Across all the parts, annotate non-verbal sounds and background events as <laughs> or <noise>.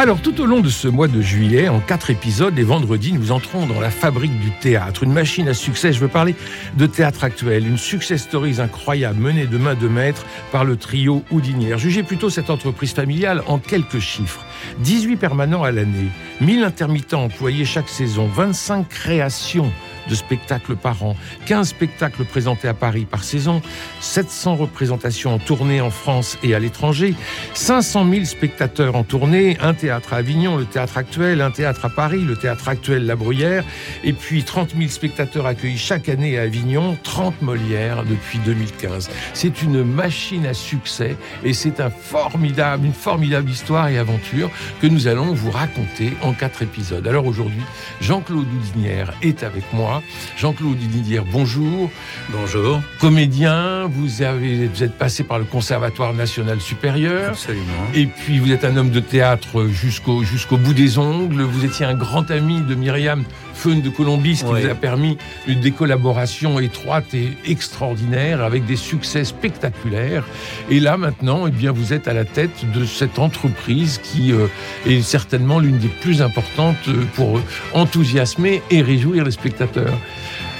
Alors, tout au long de ce mois de juillet, en quatre épisodes, les vendredis, nous entrons dans la fabrique du théâtre, une machine à succès. Je veux parler de théâtre actuel, une success stories incroyable menée de main de maître par le trio Houdinière. Jugez plutôt cette entreprise familiale en quelques chiffres. 18 permanents à l'année, 1000 intermittents employés chaque saison, 25 créations de spectacles par an, 15 spectacles présentés à Paris par saison, 700 représentations en tournée en France et à l'étranger, 500 000 spectateurs en tournée, un théâtre à Avignon, le théâtre actuel, un théâtre à Paris, le théâtre actuel La Bruyère, et puis 30 000 spectateurs accueillis chaque année à Avignon, 30 Molières depuis 2015. C'est une machine à succès et c'est un formidable, une formidable histoire et aventure que nous allons vous raconter en quatre épisodes. Alors aujourd'hui, Jean-Claude Houdinière est avec moi. Jean-Claude Didier, bonjour. Bonjour. Comédien, vous, avez, vous êtes passé par le Conservatoire national supérieur. Absolument. Et puis vous êtes un homme de théâtre jusqu'au jusqu'au bout des ongles. Vous étiez un grand ami de Myriam Feun de Colombie, ce qui vous a permis des collaborations étroites et extraordinaires avec des succès spectaculaires. Et là maintenant, eh bien, vous êtes à la tête de cette entreprise qui euh, est certainement l'une des plus importantes euh, pour enthousiasmer et réjouir les spectateurs.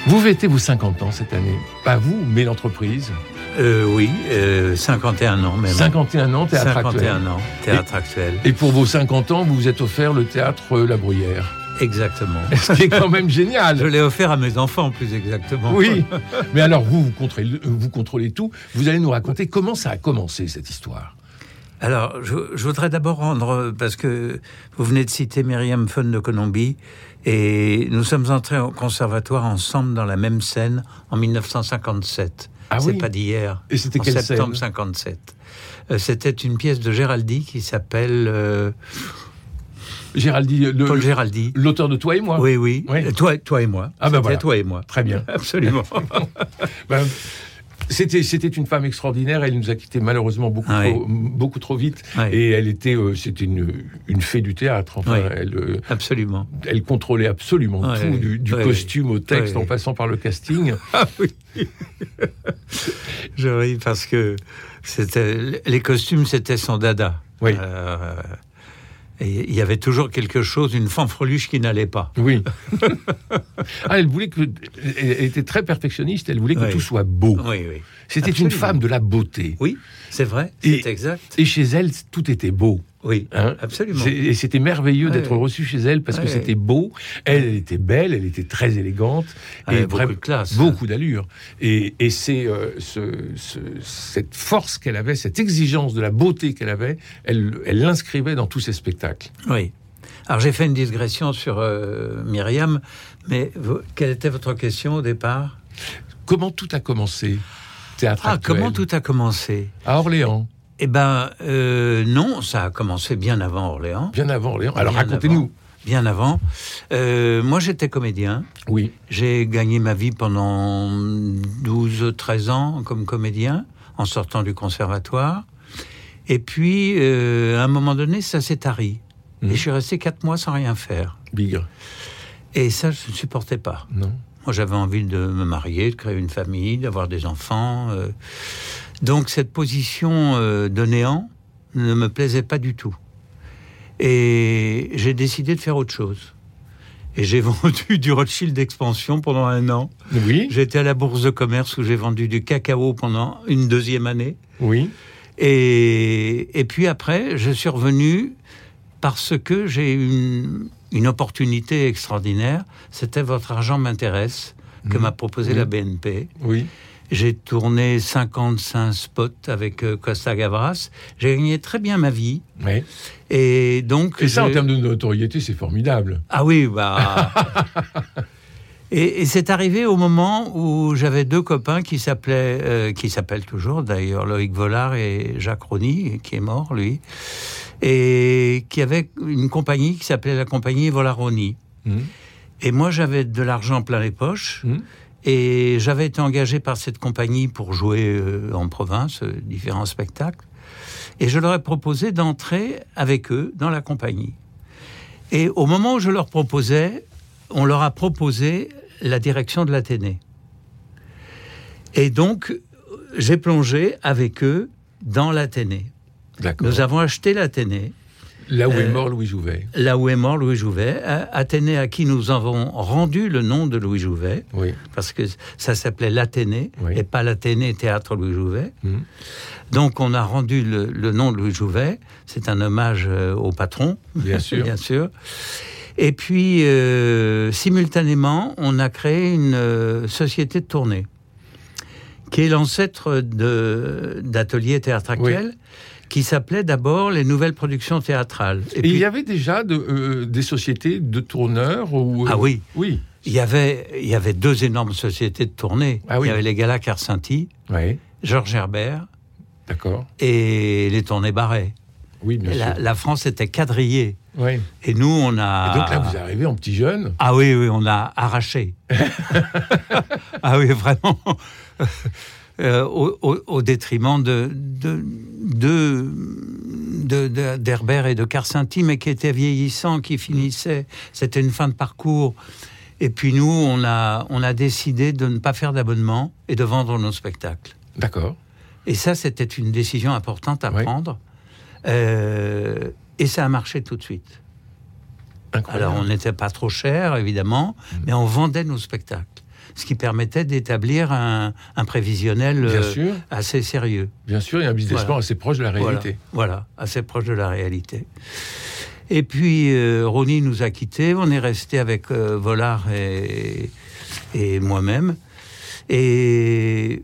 Vous fêtez vos 50 ans cette année. Pas vous, mais l'entreprise. Euh, oui, 51 ans même. 51 ans, théâtre 51 actuel. ans, théâtre actuel. Et pour vos 50 ans, vous vous êtes offert le théâtre La Bruyère. Exactement. <laughs> Ce qui est quand même génial. Je l'ai offert à mes enfants, plus exactement. Oui. <laughs> Mais alors, vous, vous contrôlez, vous contrôlez tout. Vous allez nous raconter comment ça a commencé, cette histoire. Alors, je, voudrais d'abord rendre, parce que vous venez de citer Myriam Fun de Colombie, et nous sommes entrés au conservatoire ensemble dans la même scène en 1957. Ah C'est pas d'hier. Et c'était en quelle septembre scène? 57. Euh, c'était une pièce de Géraldi qui s'appelle. Euh, Géraldi, le, Paul Géraldi. L'auteur de Toi et moi. Oui, oui. Toi, toi et moi. Ah ben voilà. Toi et moi. Très bien. <laughs> Absolument. <laughs> ben, c'était, c'était une femme extraordinaire. Elle nous a quittés malheureusement beaucoup, Ah trop, beaucoup trop vite. Ouais. Et elle était, euh, c'était une, une fée du théâtre. Enfin, elle, euh, Absolument. elle contrôlait absolument Ouais. tout, du, costume au texte, en passant par le casting. <laughs> Ah oui. Je ris parce que c'était les costumes, c'était son dada. Oui. Euh, et il y avait toujours quelque chose, une fanfreluche qui n'allait pas. Oui. <laughs> ah, elle voulait que, elle était très perfectionniste. Elle voulait que Oui. tout soit beau. Oui, oui. C'était une femme de la beauté. Oui, c'est vrai, c'est exact. Et chez elle, tout était beau. Oui, Hein absolument. Et c'était merveilleux Ouais. d'être reçu chez elle parce que c'était beau. Elle, elle était belle, elle était très élégante avait et beaucoup vraiment- de classe. beaucoup d'allure. Et, et c'est euh, ce- ce- cette force qu'elle avait, cette exigence de la beauté qu'elle avait, elle elle l'inscrivait dans tous ses spectacles. Oui. Alors j'ai fait une digression sur euh, Myriam, mais vous- quelle était votre question au départ? Comment tout a commencé Théâtre Ah, actuel? comment tout a commencé? À Orléans, Eh ben, euh, non, ça a commencé bien avant Orléans. bien avant Orléans. Alors racontez-nous. Bien avant. Euh, moi, j'étais comédien. Oui. J'ai gagné ma vie pendant 12-13 ans comme comédien, en sortant du conservatoire. Et puis, euh, à un moment donné, ça s'est tari. Mhm. Et je suis resté 4 mois sans rien faire. Bigre. Et ça, je ne supportais pas. Non. Moi, j'avais envie de me marier, de créer une famille, d'avoir des enfants. Donc, cette position euh, de néant ne me plaisait pas du tout. Et j'ai décidé de faire autre chose. Et j'ai <laughs> vendu du Rothschild d'expansion pendant un an. Oui. Été à la bourse de commerce où j'ai vendu du cacao pendant une deuxième année. Oui. Et, et puis après, je suis revenu parce que j'ai eu une, une opportunité extraordinaire. C'était Votre argent m'intéresse, que Mhm. m'a proposé Oui. la BNP. Oui. J'ai tourné 55 spots avec euh, Costa Gavras. J'ai gagné très bien ma vie. Oui. Et donc. Et ça, en termes de notoriété, c'est formidable. ah oui, bah. <laughs> et et c'est arrivé au moment où j'avais deux copains qui s'appelaient, euh, qui s'appellent toujours d'ailleurs, Loïc Vollard et Jacques Rony, qui est mort lui, et qui avaient une compagnie qui s'appelait la compagnie Vollaroni. Mhm. Et moi, j'avais de l'argent plein les poches. Mhm. Et j'avais été engagé par cette compagnie pour jouer euh, en province, euh, différents spectacles. Et je leur ai proposé d'entrer avec eux dans la compagnie. Et au moment où je leur proposais, on leur a proposé la direction de l'Athénée. Et donc, j'ai plongé avec eux dans l'Athénée. Nous avons acheté l'Athénée. Là où est euh, mort Louis Jouvet. Là où est mort Louis Jouvet. Athénée à qui nous avons rendu le nom de Louis Jouvet. Oui. Parce que ça s'appelait l'Athénée et pas l'Athénée Théâtre Louis Jouvet. Hum. Donc on a rendu le, nom de Louis Jouvet. C'est un hommage euh, au patron. Bien sûr. <laughs> bien sûr. Et puis, euh, simultanément, on a créé une société de tournée qui est l'ancêtre d'Atelier Théâtre Actuel. Qui s'appelait d'abord les nouvelles productions théâtrales. Et, il y avait déjà de, euh, des sociétés de tourneurs ou, euh, Ah oui. Oui. Il y, avait, il y avait deux énormes sociétés de tournée. Ah oui. Il y avait les Galas Carcinti, oui. Georges Herbert. D'accord. Et les tournées Barret. Oui, bien la, sûr. La France était quadrillée. Oui. Et nous, on a. Et donc là, vous arrivez en petit jeune. Ah oui, oui, on a arraché. <laughs> ah oui, vraiment. Euh, au, détriment de, de, d'Herbert et de Carcinti, mais qui était vieillissant, qui finissait. C'était une fin de parcours. Et puis nous, on a, on a décidé de ne pas faire d'abonnement et de vendre nos spectacles. D'accord. Et ça, c'était une décision importante à prendre. Euh, et ça a marché tout de suite. Incroyable. Alors, on n'était pas trop cher, évidemment, mmh. mais on vendait nos spectacles ce qui permettait d'établir un, prévisionnel euh, assez sérieux. Bien sûr, et un business plan assez proche de la réalité. Voilà, assez proche de la réalité. Et puis, euh, Ronnie nous a quittés, on est resté avec euh, Volard et, moi-même. Et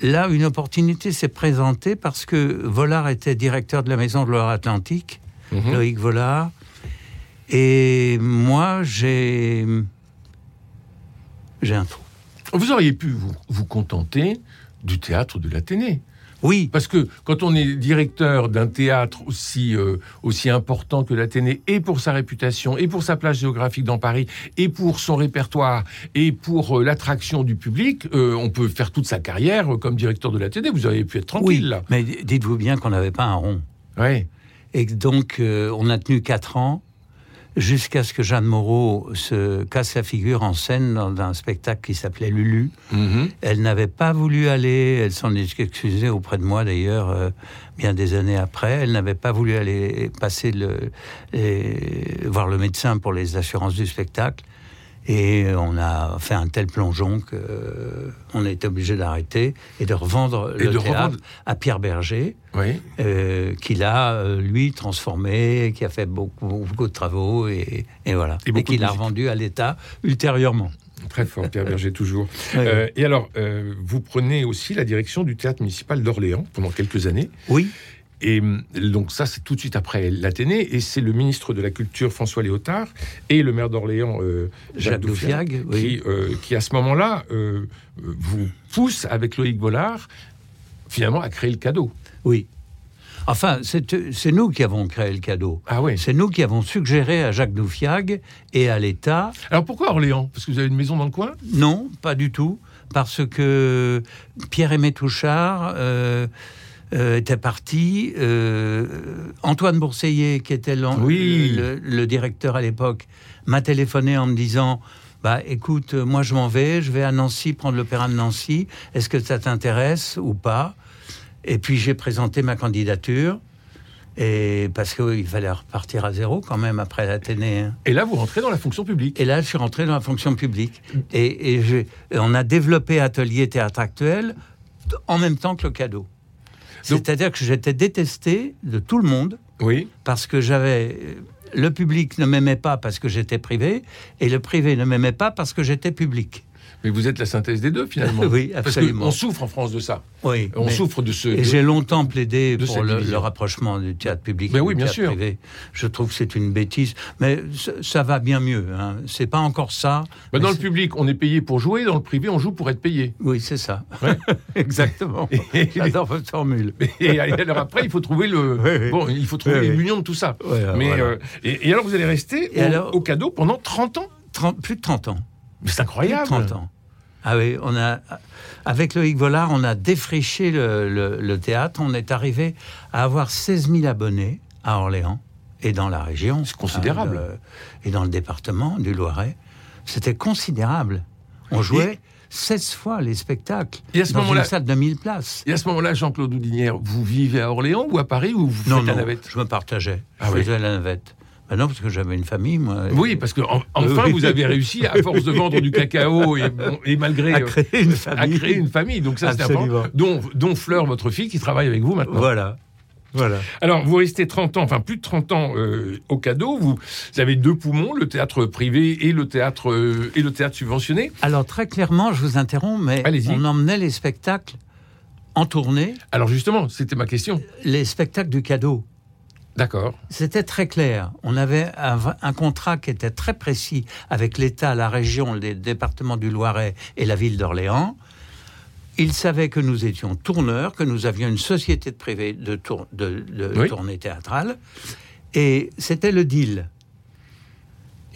là, une opportunité s'est présentée parce que Volard était directeur de la Maison de Loire-Atlantique, mhm. Loïc Volard. Et moi, j'ai j'ai un trou. Vous auriez pu vous, vous contenter du théâtre de l'Athénée. Oui. Parce que quand on est directeur d'un théâtre aussi, euh, aussi important que l'Athénée, et pour sa réputation, et pour sa place géographique dans Paris, et pour son répertoire, et pour euh, l'attraction du public, euh, on peut faire toute sa carrière comme directeur de l'Athénée. Vous auriez pu être tranquille, là. Mais dites-vous bien qu'on n'avait pas un rond. Oui. Et donc, on a tenu quatre ans jusqu'à ce que Jeanne Moreau se casse la figure en scène dans un spectacle qui s'appelait Lulu. Mhm. Elle n'avait pas voulu aller, elle s'en est excusée auprès de moi d'ailleurs, euh, bien des années après, elle n'avait pas voulu aller passer le, voir le médecin pour les assurances du spectacle. Et on a fait un tel plongeon qu'on euh, a été obligé d'arrêter et de revendre le théâtre à Pierre Berger, oui. euh, qui l'a, euh, lui, transformé, qui a fait beaucoup, beaucoup de travaux, et, voilà. Et, et qui l'a revendu à l'État ultérieurement. Très fort, Pierre Berger, <laughs> toujours. Euh, et alors, vous prenez aussi la direction du théâtre municipal d'Orléans pendant quelques années. Oui. Et euh, donc ça, c'est tout de suite après l'Athénée, et c'est le ministre de la Culture François Léotard et le maire d'Orléans euh, Jacques, Jacques qui, euh, qui, à ce moment-là vous pousse avec Loïc Bollard finalement à créer le cadeau. Oui. Enfin, c'est nous qui avons créé le cadeau. Ah oui. C'est nous qui avons suggéré à Jacques Doufiag et à l'État. Alors pourquoi Orléans? Parce que vous avez une maison dans le coin? Non, pas du tout. Parce que Pierre-Aimé Touchard. Euh, était parti. Euh, Antoine Bourseillet, qui était le, directeur à l'époque, m'a téléphoné en me disant bah, écoute, moi je m'en vais, je vais à Nancy prendre l'opéra de Nancy. Est-ce que ça t'intéresse ou pas? Et puis j'ai présenté ma candidature. Et parce qu'il fallait repartir à zéro quand même après l'Athénée. Hein. Et là, vous rentrez dans la fonction publique. Et là, je suis rentré dans la fonction publique. Et, et on a développé Atelier Théâtre Actuel en même temps que le cadeau. C'est-à-dire que j'étais détesté de tout le monde. Oui. Parce que j'avais. Le public ne m'aimait pas parce que j'étais privé, et le privé ne m'aimait pas parce que j'étais public. Mais vous êtes la synthèse des deux, finalement. <laughs> oui, absolument. Parce qu'on souffre en France de ça. Oui. On souffre de ce. Et j'ai longtemps plaidé pour le, rapprochement du théâtre public mais et oui, du bien théâtre sûr. privé. Je trouve que c'est une bêtise. Mais ça va bien mieux. Hein. C'est pas encore ça. Bah, dans le public, on est payé pour jouer. Dans le privé, on joue pour être payé. Oui, c'est ça. <laughs> Exactement. J'adore votre formule. <laughs> Et alors après, il faut trouver le. Bon, il faut trouver l'union de tout ça. mais euh, et, alors, vous allez rester au, cadeau pendant 30 ans? 30, Plus de 30 ans. Mais c'est incroyable. 30 ans. Ah oui, on a, avec Loïc Vollard, on a défriché le, le- le théâtre. On est arrivé à avoir 16 000 abonnés à Orléans et dans la région. C'est considérable. Euh, et dans le département du Loiret. C'était considérable. On jouait 16 fois les spectacles Et à ce dans moment-là- une salle de 1000 places. Et à ce moment-là, Jean-Claude Houdinière, vous vivez à Orléans ou à Paris ou vous Non, faites la navette je me partageais. Ah je oui. faisais la navette. Ben non, parce que j'avais une famille, moi. Oui, parce que en- enfin, Oui. vous avez réussi, à force de vendre du cacao et, <laughs> malgré... à euh, créer une à famille. créer une famille. Donc ça, c'est important. Dont, dont Fleur, votre fille, qui travaille avec vous maintenant. Voilà. Voilà. Alors, vous restez 30 ans, enfin plus de 30 ans euh, au cadeau. Vous, vous avez deux poumons, le théâtre privé et le théâtre, euh, et le théâtre subventionné. Alors, très clairement, je vous interromps, mais on emmenait les spectacles en tournée, Alors justement, c'était ma question. les spectacles du cadeau. D'accord. C'était très clair. On avait un, contrat qui était très précis avec l'État, la région, les départements du Loiret et la ville d'Orléans. Ils savaient que nous étions tourneurs, que nous avions une société de privée de, tour- de, de Oui. tournée théâtrale. Et c'était le deal.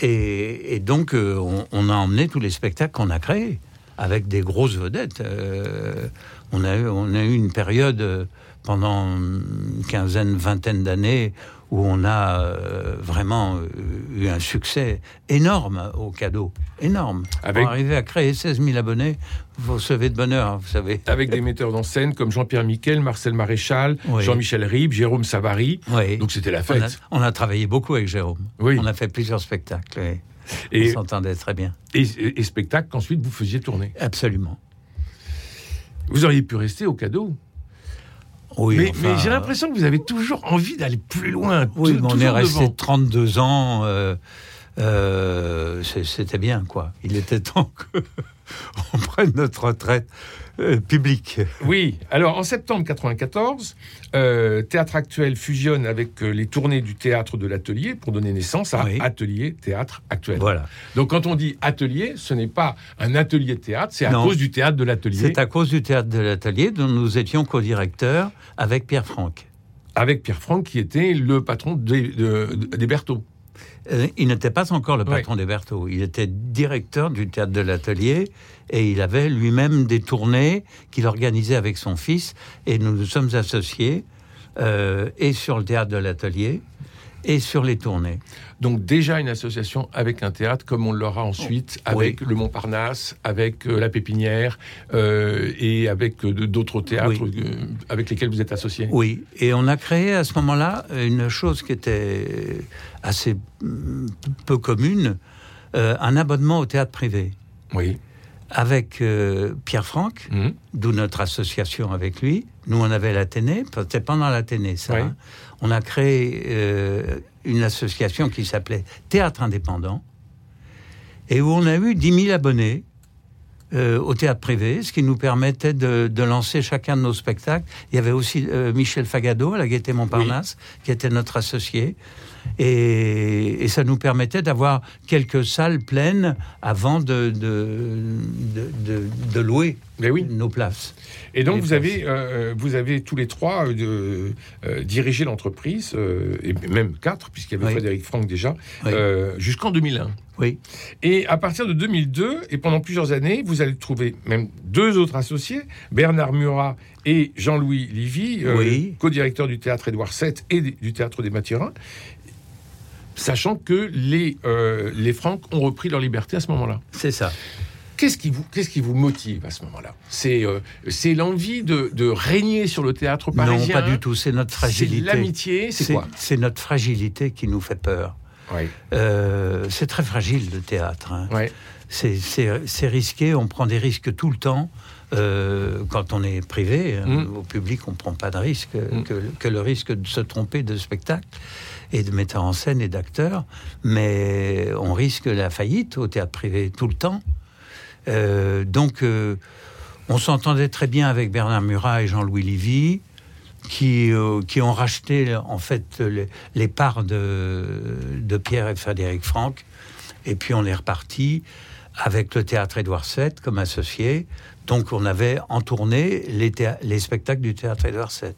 Et, et donc, euh, on, on a emmené tous les spectacles qu'on a créés, avec des grosses vedettes. Euh, on, a eu, on a eu une période euh, pendant une quinzaine, vingtaine d'années où on a euh, vraiment eu un succès énorme au cadeau. Énorme. Avec- Pour arriver à créer 16 000 abonnés, vous recevez de bonheur, vous savez. Avec des metteurs en scène comme Jean-Pierre Miquel, Marcel Maréchal, Oui. Jean-Michel Ribes, Jérôme Savary. Oui. Donc c'était la on, fête. a, on a travaillé beaucoup avec Jérôme. Oui. On a fait plusieurs spectacles. Et, On s'entendait très bien. et, et spectacle qu'ensuite vous faisiez tourner. Absolument. Vous auriez pu rester au cadeau. Oui, mais enfin, mais j'ai l'impression que vous avez toujours envie d'aller plus loin. Oui, mais on est resté devant. 32 ans. euh, euh, C'était bien, quoi. Il était <laughs> temps qu'on prenne notre retraite euh, publique. Oui, alors en septembre 94, euh, Théâtre Actuel fusionne avec euh, les tournées du théâtre de l'Atelier pour donner naissance à Oui. Atelier Théâtre Actuel. Voilà. Donc quand on dit atelier, ce n'est pas un atelier de théâtre, c'est à cause du théâtre de l'Atelier C'est à cause du théâtre de l'atelier dont nous étions co-directeurs avec Pierre Franck. avec Pierre Franck qui était le patron des, de- de- des Berthaud. Euh, Il n'était pas encore le Oui. patron des Berthaud. Il était directeur du théâtre de l'atelier et il avait lui-même des tournées qu'il organisait avec son fils. Et nous nous sommes associés euh, et sur le théâtre de l'atelier et sur les tournées. Donc déjà une association avec un théâtre comme on l'aura ensuite avec le Montparnasse, avec euh, la Pépinière euh, et avec euh, d'autres théâtres Oui. avec lesquels vous êtes associé. Oui, et on a créé à ce moment-là une chose qui était assez mm, peu commune, euh, un abonnement au théâtre privé. Oui. Avec euh, Pierre Franck, Mhm. d'où notre association avec lui. Nous, on avait l'Athénée, c'était pendant l'Athénée, ça. Oui. hein. On a créé euh, une association qui s'appelait Théâtre Indépendant, et où on a eu 10 000 abonnés euh, au théâtre privé, ce qui nous permettait de, de lancer chacun de nos spectacles. Il y avait aussi Michel Fagado à la Gaîté Montparnasse, qui était notre associé. Et, et ça nous permettait d'avoir quelques salles pleines avant de, de, de, de- de louer Mais oui. nos places. Et donc Les vous places. avez, euh, vous avez tous les trois euh, euh, dirigé l'entreprise, euh, et même quatre, puisqu'il y avait Oui. Frédéric Franck déjà, Oui. euh, jusqu'en 2001. Oui, Et à partir de 2002, et pendant plusieurs années, vous allez trouver même deux autres associés, Bernard Murat et Jean-Louis Livy, euh, Oui. co-directeur du théâtre Édouard VII et du théâtre des Mathurins, sachant que les, euh, les Francs ont repris leur liberté à ce moment-là. c'est ça. Qu'est-ce qui vous, qu'est-ce qui vous motive à ce moment-là? C'est, euh, c'est l'envie de, de régner sur le théâtre parisien. Non, pas du tout. C'est notre C'est fragilité. l'amitié. C'est quoi? C'est notre fragilité qui nous fait peur. Ouais, Euh, c'est très fragile le théâtre. hein. ouais. C'est- C'est c'est risqué, on prend des risques tout le temps. Euh, quand on est privé, hein, Mm. au public, on ne prend pas de risque Mm. que, que le risque de se tromper de spectacle et de metteur en scène et d'acteur. Mais on risque la faillite au théâtre privé tout le temps. Euh, donc, euh, on s'entendait très bien avec Bernard Murat et Jean-Louis Livy, qui, euh, qui ont racheté en fait les, parts de, de Pierre et Frédéric Franck. Et puis on est reparti avec le théâtre Édouard VII comme associé. Donc on avait en tournée les, les spectacles du théâtre Édouard VII.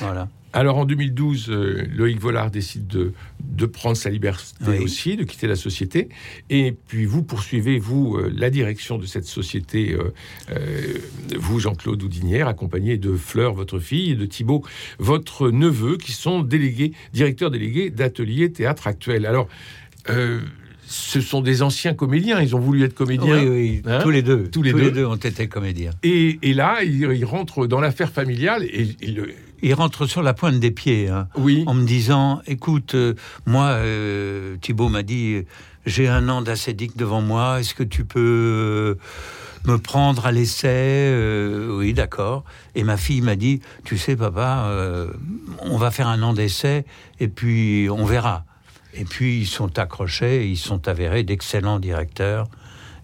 Voilà. Alors en 2012, euh, Loïc Vollard décide de, de prendre sa liberté Oui. aussi, de quitter la société. Et puis vous poursuivez, vous, euh, la direction de cette société, euh, vous, Jean-Claude Houdinière, accompagné de Fleur, votre fille, et de Thibault, votre neveu, qui sont délégués, directeurs délégués d'atelier théâtre actuel. Alors, ce sont des anciens comédiens, ils ont voulu être comédiens. Oui, oui, Hein tous les deux. Tous les deux. ont été comédiens. Et, et là, ils, ils rentrent dans l'affaire familiale et, et le- Ils rentrent sur la pointe des pieds. hein. oui, en me disant écoute, euh, moi, euh, Thibault m'a dit euh, j'ai un an d'acédique devant moi, est-ce que tu peux euh, me prendre à l'essai Euh, Oui, d'accord. Et ma fille m'a dit tu sais, papa, euh, on va faire un an d'essai et puis on verra. Et puis ils sont accrochés, ils sont avérés d'excellents directeurs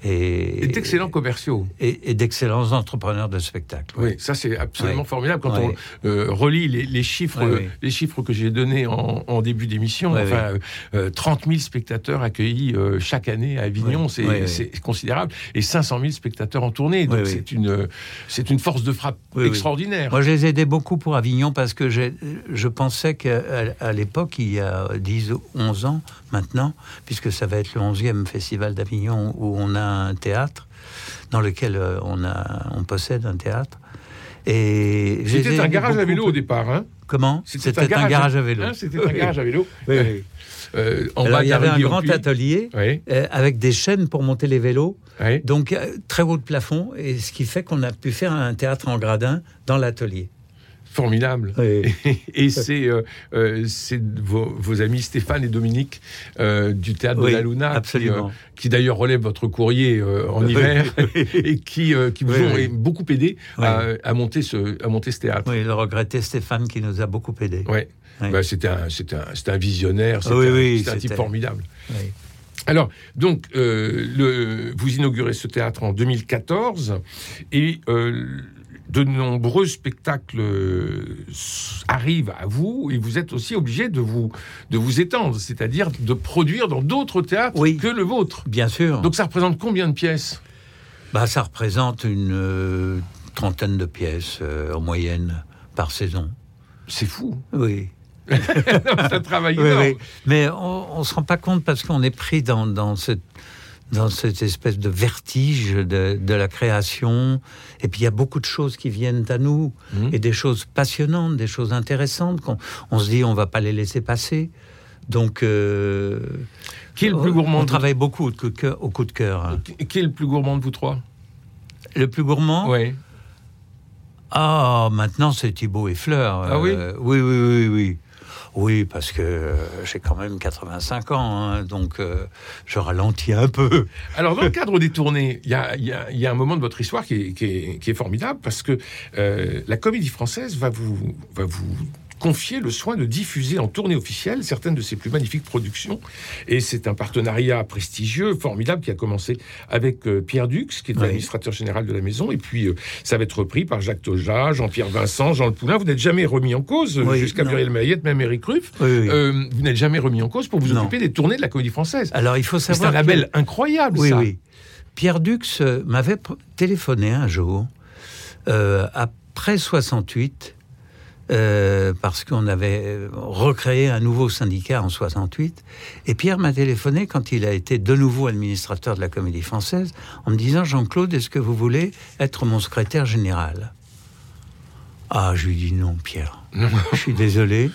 et, et d'excellents commerciaux. et, et d'excellents entrepreneurs de spectacle. Oui, ça c'est absolument Oui. formidable quand Oui. on euh, relit les, les chiffres, euh, les chiffres que j'ai donnés en, en début d'émission. Enfin, euh, euh, 30 000 spectateurs accueillis euh, chaque année à Avignon, c'est considérable, et 500 000 spectateurs en tournée. Donc c'est une euh, c'est une force de frappe extraordinaire. Moi, je les ai aidés beaucoup pour Avignon parce que je pensais qu'à à l'époque, il y a 10 ou 11 ans maintenant, puisque ça va être le 11e festival d'Avignon où on a un théâtre, dans lequel euh, on, a, on possède un théâtre. Et C'était un aidés garage à vélo au départ. Hein Comment C'était un, garage à vélo. Hein, C'était un garage à vélo. Oui, oui. Euh, en Alors, bas il y avait un grand atelier Oui, euh, avec des chaînes pour monter les vélos, donc euh, très haut de plafond, et ce qui fait qu'on a pu faire un théâtre en gradin dans l'atelier. Formidable. Oui. <laughs> Et c'est euh, euh, vos, vos amis Stéphane et Dominique euh, du théâtre Oui, de la Luna, qui, absolument. qui d'ailleurs relèvent votre courrier en hiver <laughs> et qui, qui vous ont beaucoup aidé à, monter ce, à monter ce théâtre. Oui, le regretté Stéphane qui nous a beaucoup aidés. Ouais. Oui. Bah, c'était un, visionnaire, c'était un, type formidable. Alors, donc, euh, le, vous inaugurez ce théâtre en 2014 et euh, de nombreux spectacles euh, arrivent à vous et vous êtes aussi obligé de vous, de vous étendre, c'est-à-dire de produire dans d'autres théâtres Oui. que le vôtre. Bien sûr. Donc, ça représente combien de pièces? Bah, ça représente une euh, trentaine de pièces euh, en moyenne par saison. C'est fou. Oui. C'est un travail Oui, énorme. oui. Mais on ne se rend pas compte parce qu'on est pris dans, dans, cette, dans cette espèce de vertige de, de la création. Et puis il y a beaucoup de choses qui viennent à nous Mhm. et des choses passionnantes, des choses intéressantes qu'on on se dit on va pas les laisser passer. Donc, euh, Qui est le plus gourmand On travaille beaucoup au coup de cœur. Au coup de cœur hein. Qui qui est le plus gourmand de vous trois? Le plus gourmand? Oui. Ah, maintenant c'est Thibaut et Fleur. Ah oui? Euh, Oui, oui, oui, oui. Oui, parce que euh, j'ai quand même 85 ans, hein, donc euh, je ralentis un peu. Alors, dans le <laughs> cadre des tournées, il y a, y y un moment de votre histoire qui est, qui est- qui est formidable parce que euh, la comédie française va vous, va vous confier le soin de diffuser en tournée officielle certaines de ses plus magnifiques productions. Et c'est un partenariat prestigieux, formidable, qui a commencé avec euh, Pierre Dux, qui est Oui. l'administrateur général de la maison. Et puis, euh, ça va être repris par Jacques Toja, Jean-Pierre Vincent, Jean Le Poulain. Vous n'êtes jamais remis en cause, Oui, jusqu'à. Muriel Mayette, même Eric Ruff. Oui. Euh, vous n'êtes jamais remis en cause pour vous Non. occuper des tournées de la comédie française. Alors il faut C'est savoir. un label incroyable, Oui, ça. oui. Pierre Dux euh, m'avait téléphoné un jour, euh, après 68, euh, parce qu'on avait recréé un nouveau syndicat en 68. Et Pierre m'a téléphoné quand il a été de nouveau administrateur de la Comédie Française, en me disant Jean-Claude, est-ce que vous voulez être mon secrétaire général? Ah, je lui dis non, Pierre. <laughs> je suis désolé.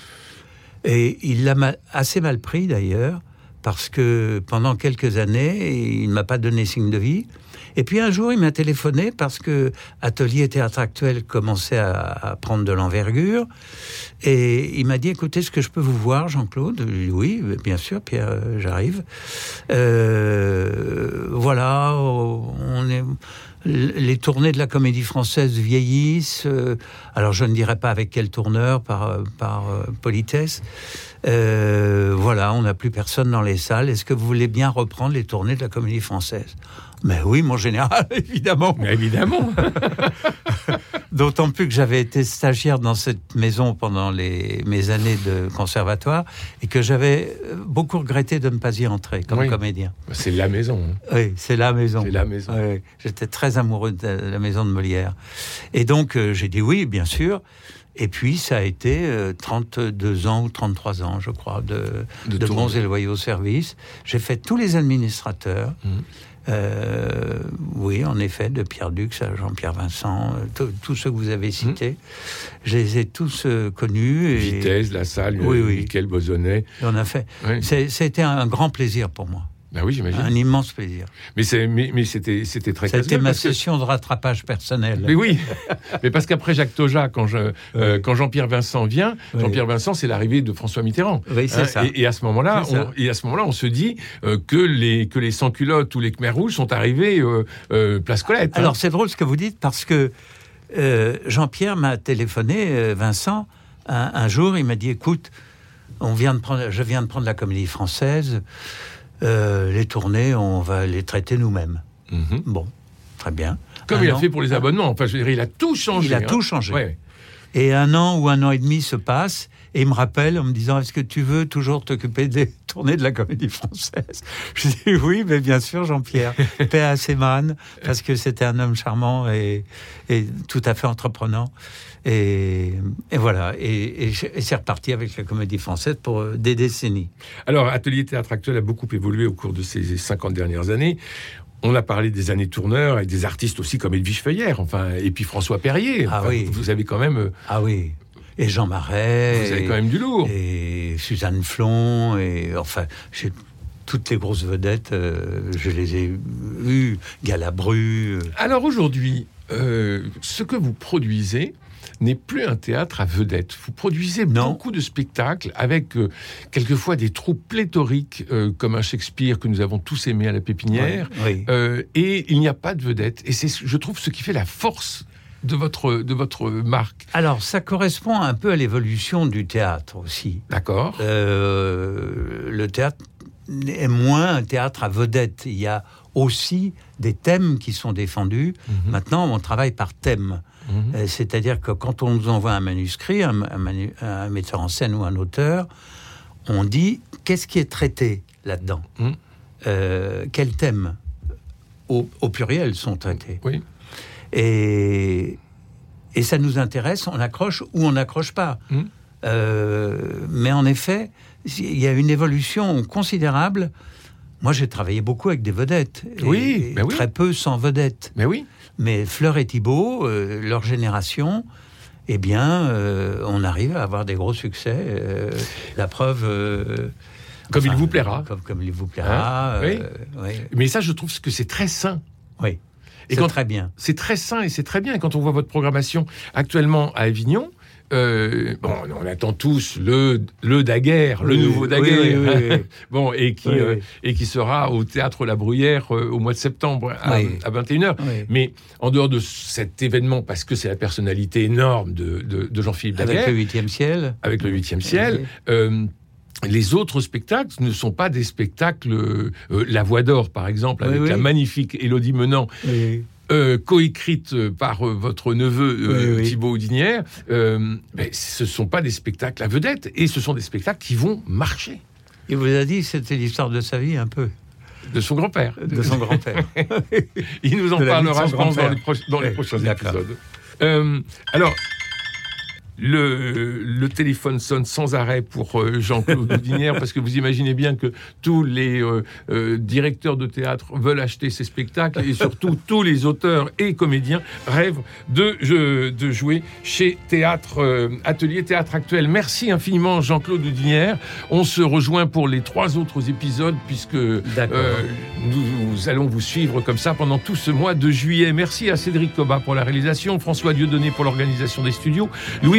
Et il l'a assez mal pris d'ailleurs, parce que pendant quelques années, il ne m'a pas donné signe de vie. Et puis un jour, il m'a téléphoné parce que Atelier Théâtre Actuel commençait à, prendre de l'envergure. Et il m'a dit, écoutez, est-ce que je peux vous voir, Jean-Claude? Oui, bien sûr, Pierre, euh, j'arrive. Euh, voilà, on est... Les tournées de la comédie française vieillissent. euh, alors, je ne dirais pas avec quel tourneur, par, euh, par euh, politesse. Euh, voilà, on n'a plus personne dans les salles. Est-ce que vous voulez bien reprendre les tournées de la comédie française? Mais oui, mon général, <laughs> évidemment. Mais évidemment. <laughs> D'autant plus que j'avais été stagiaire dans cette maison pendant les, mes années de conservatoire et que j'avais euh, beaucoup regretté de ne pas y entrer comme Oui. comédien. C'est la maison. hein. Oui, c'est la maison. C'est la maison. Oui, J'étais très amoureux de la maison de Molière. Et donc, euh, j'ai dit oui, bien sûr. Et puis, ça a été euh, 32 ans ou 33 ans, je crois, de, De bons et loyaux services. J'ai fait tous les administrateurs. Mhm. Euh, oui, en effet, de Pierre Dux à Jean-Pierre Vincent, euh, tous- ceux que vous avez cités. Je les ai tous euh, connus. Et, Vitesse, La Salle, Oui, oui. Michael Bosonnet. et on a fait. Oui. C'était un grand plaisir pour moi. Ben oui, j'imagine. Un immense plaisir. Mais, c'est, mais, mais c'était, c'était très C'était ma que- session de rattrapage personnel. Mais oui, <laughs> mais parce qu'après Jacques Toja, quand, je, euh, quand Jean-Pierre Vincent vient, Oui. Jean-Pierre Vincent, c'est l'arrivée de François Mitterrand. Oui, c'est Hein, ça. Et, et à ce moment-là, on, et à ce moment-là, on se dit euh, que les que les sans culottes ou les Khmer rouges sont arrivés euh, place Colette. hein. Alors c'est drôle ce que vous dites parce que Jean-Pierre m'a téléphoné, Vincent, un, un jour, il m'a dit écoute, on vient de prendre, je viens de prendre la comédie française, euh, les tournées, on va les traiter nous-mêmes. Mhm. Bon, très bien. Comme Un il a fait pour les abonnements. Enfin, je veux dire, il a tout changé. Il a hein. tout changé. Ouais. Et un an ou un an et demi se passe, et il me rappelle en me disant Est-ce que tu veux toujours t'occuper des <laughs> tournées de la comédie française <laughs> Je dis Oui, mais bien sûr, Jean-Pierre. <laughs> Paix à parce que c'était un homme charmant et, et tout à fait entreprenant. Et, et voilà. Et, et, et c'est reparti avec la comédie française pour euh, des décennies. Alors, Atelier Théâtre Actuel a beaucoup évolué au cours de ces 50 dernières années. On a parlé des années tourneurs et des artistes aussi comme Edwige Feuillère, enfin, et puis François Perrier. Ah Enfin, oui. Vous avez quand même, euh, Ah oui. Et Jean Marais. vous avez et- quand même du lourd. et Suzanne Flon, et enfin, j'ai toutes les grosses vedettes, euh, je les ai eues, Galabru. euh, Alors aujourd'hui, euh, ce que vous produisez n'est plus un théâtre à vedettes. Vous produisez Non. beaucoup de spectacles avec euh, quelquefois des troupes pléthoriques euh, comme un Shakespeare que nous avons tous aimé à la pépinière. oui. Euh, et il n'y a pas de vedettes. Et c'est, je trouve, ce qui fait la force de votre, de votre marque. Alors, ça correspond un peu à l'évolution du théâtre aussi. D'accord Euh, le théâtre est moins un théâtre à vedette. Il y a aussi des thèmes qui sont défendus. Mhm. Maintenant, on travaille par thème. Euh, C'est-à-dire que quand on nous envoie un manuscrit, un, un manu- un metteur en scène ou un auteur, on dit qu'est-ce qui est traité là-dedans Mhm. Euh, Quels thèmes au, au pluriel sont traités Oui. et, et ça nous intéresse, on accroche ou on n'accroche pas. Mhm. Euh, mais en effet, il y a une évolution considérable. Moi, j'ai travaillé beaucoup avec des vedettes. et- Oui, et ben oui. Très peu sans vedettes. Mais oui. Mais Fleur et Thibault, euh, leur génération, eh bien, euh, on arrive à avoir des gros succès. euh, la preuve. Comme enfin, il vous plaira. Comme, comme il vous plaira. Hein, oui. oui. Mais ça, je trouve que c'est très sain. Oui. C'est très bien. C'est très sain et c'est très bien. Et quand on voit votre programmation actuellement à Avignon, euh, bon, on attend tous le, le Daguerre, le Oui, nouveau Daguerre, oui, oui, oui. <laughs> bon, et qui, euh, et qui sera au théâtre La Bruyère euh, au mois de septembre à, Oui. à 21h. Oui. Mais en dehors de cet événement, parce que c'est la personnalité énorme de, de- de Jean-Philippe Daguerre, Avec le huitième ciel. avec le huitième ciel, les autres spectacles ne sont pas des spectacles. euh, la Voix d'Or, par exemple, Oui, avec oui. la magnifique Élodie Menant, Oui. Euh, coécrite euh, par euh, votre neveu euh, Oui, oui. Thibaut Audinière, euh, ben, ce ne sont pas des spectacles à vedette, et ce sont des spectacles qui vont marcher. Il vous a dit c'était l'histoire de sa vie un peu, De son grand-père. de son grand-père. <laughs> Il nous en parlera, son je pense, dans les, prochains épisodes. Alors, le, le téléphone sonne sans arrêt pour euh, Jean-Claude <laughs> Houdinière, parce que vous imaginez bien que tous les euh, euh, directeurs de théâtre veulent acheter ces spectacles, et surtout <laughs> tous les auteurs et comédiens rêvent de, de jouer chez Théâtre euh, Atelier Théâtre Actuel. Merci infiniment Jean-Claude Houdinière. On se rejoint pour les trois autres épisodes, puisque euh, nous, nous allons vous suivre comme ça pendant tout ce mois de juillet. Merci à Cédric Cobat pour la réalisation, François Dieudonné pour l'organisation des studios,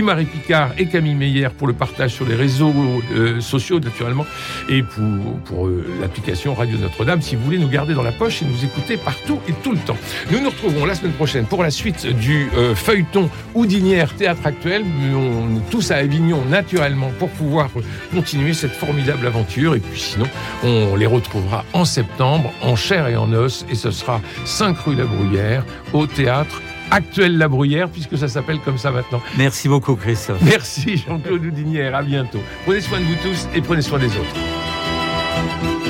Louis-Marie Picard et Camille Meyer pour le partage sur les réseaux euh, sociaux, naturellement, et pour, euh, l'application Radio Notre-Dame, si vous voulez nous garder dans la poche et nous écouter partout et tout le temps. Nous nous retrouvons la semaine prochaine pour la suite du euh, feuilleton Houdinière Théâtre Actuel. On tous à Avignon, naturellement, pour pouvoir continuer cette formidable aventure. Et puis sinon, on les retrouvera en septembre, en chair et en os, et ce sera 5 rue La Bruyère, au théâtre Actuel La Bruyère, puisque ça s'appelle comme ça maintenant. Merci beaucoup, Christophe. Merci Jean-Claude Houdinière, à bientôt. Prenez soin de vous tous et prenez soin des autres.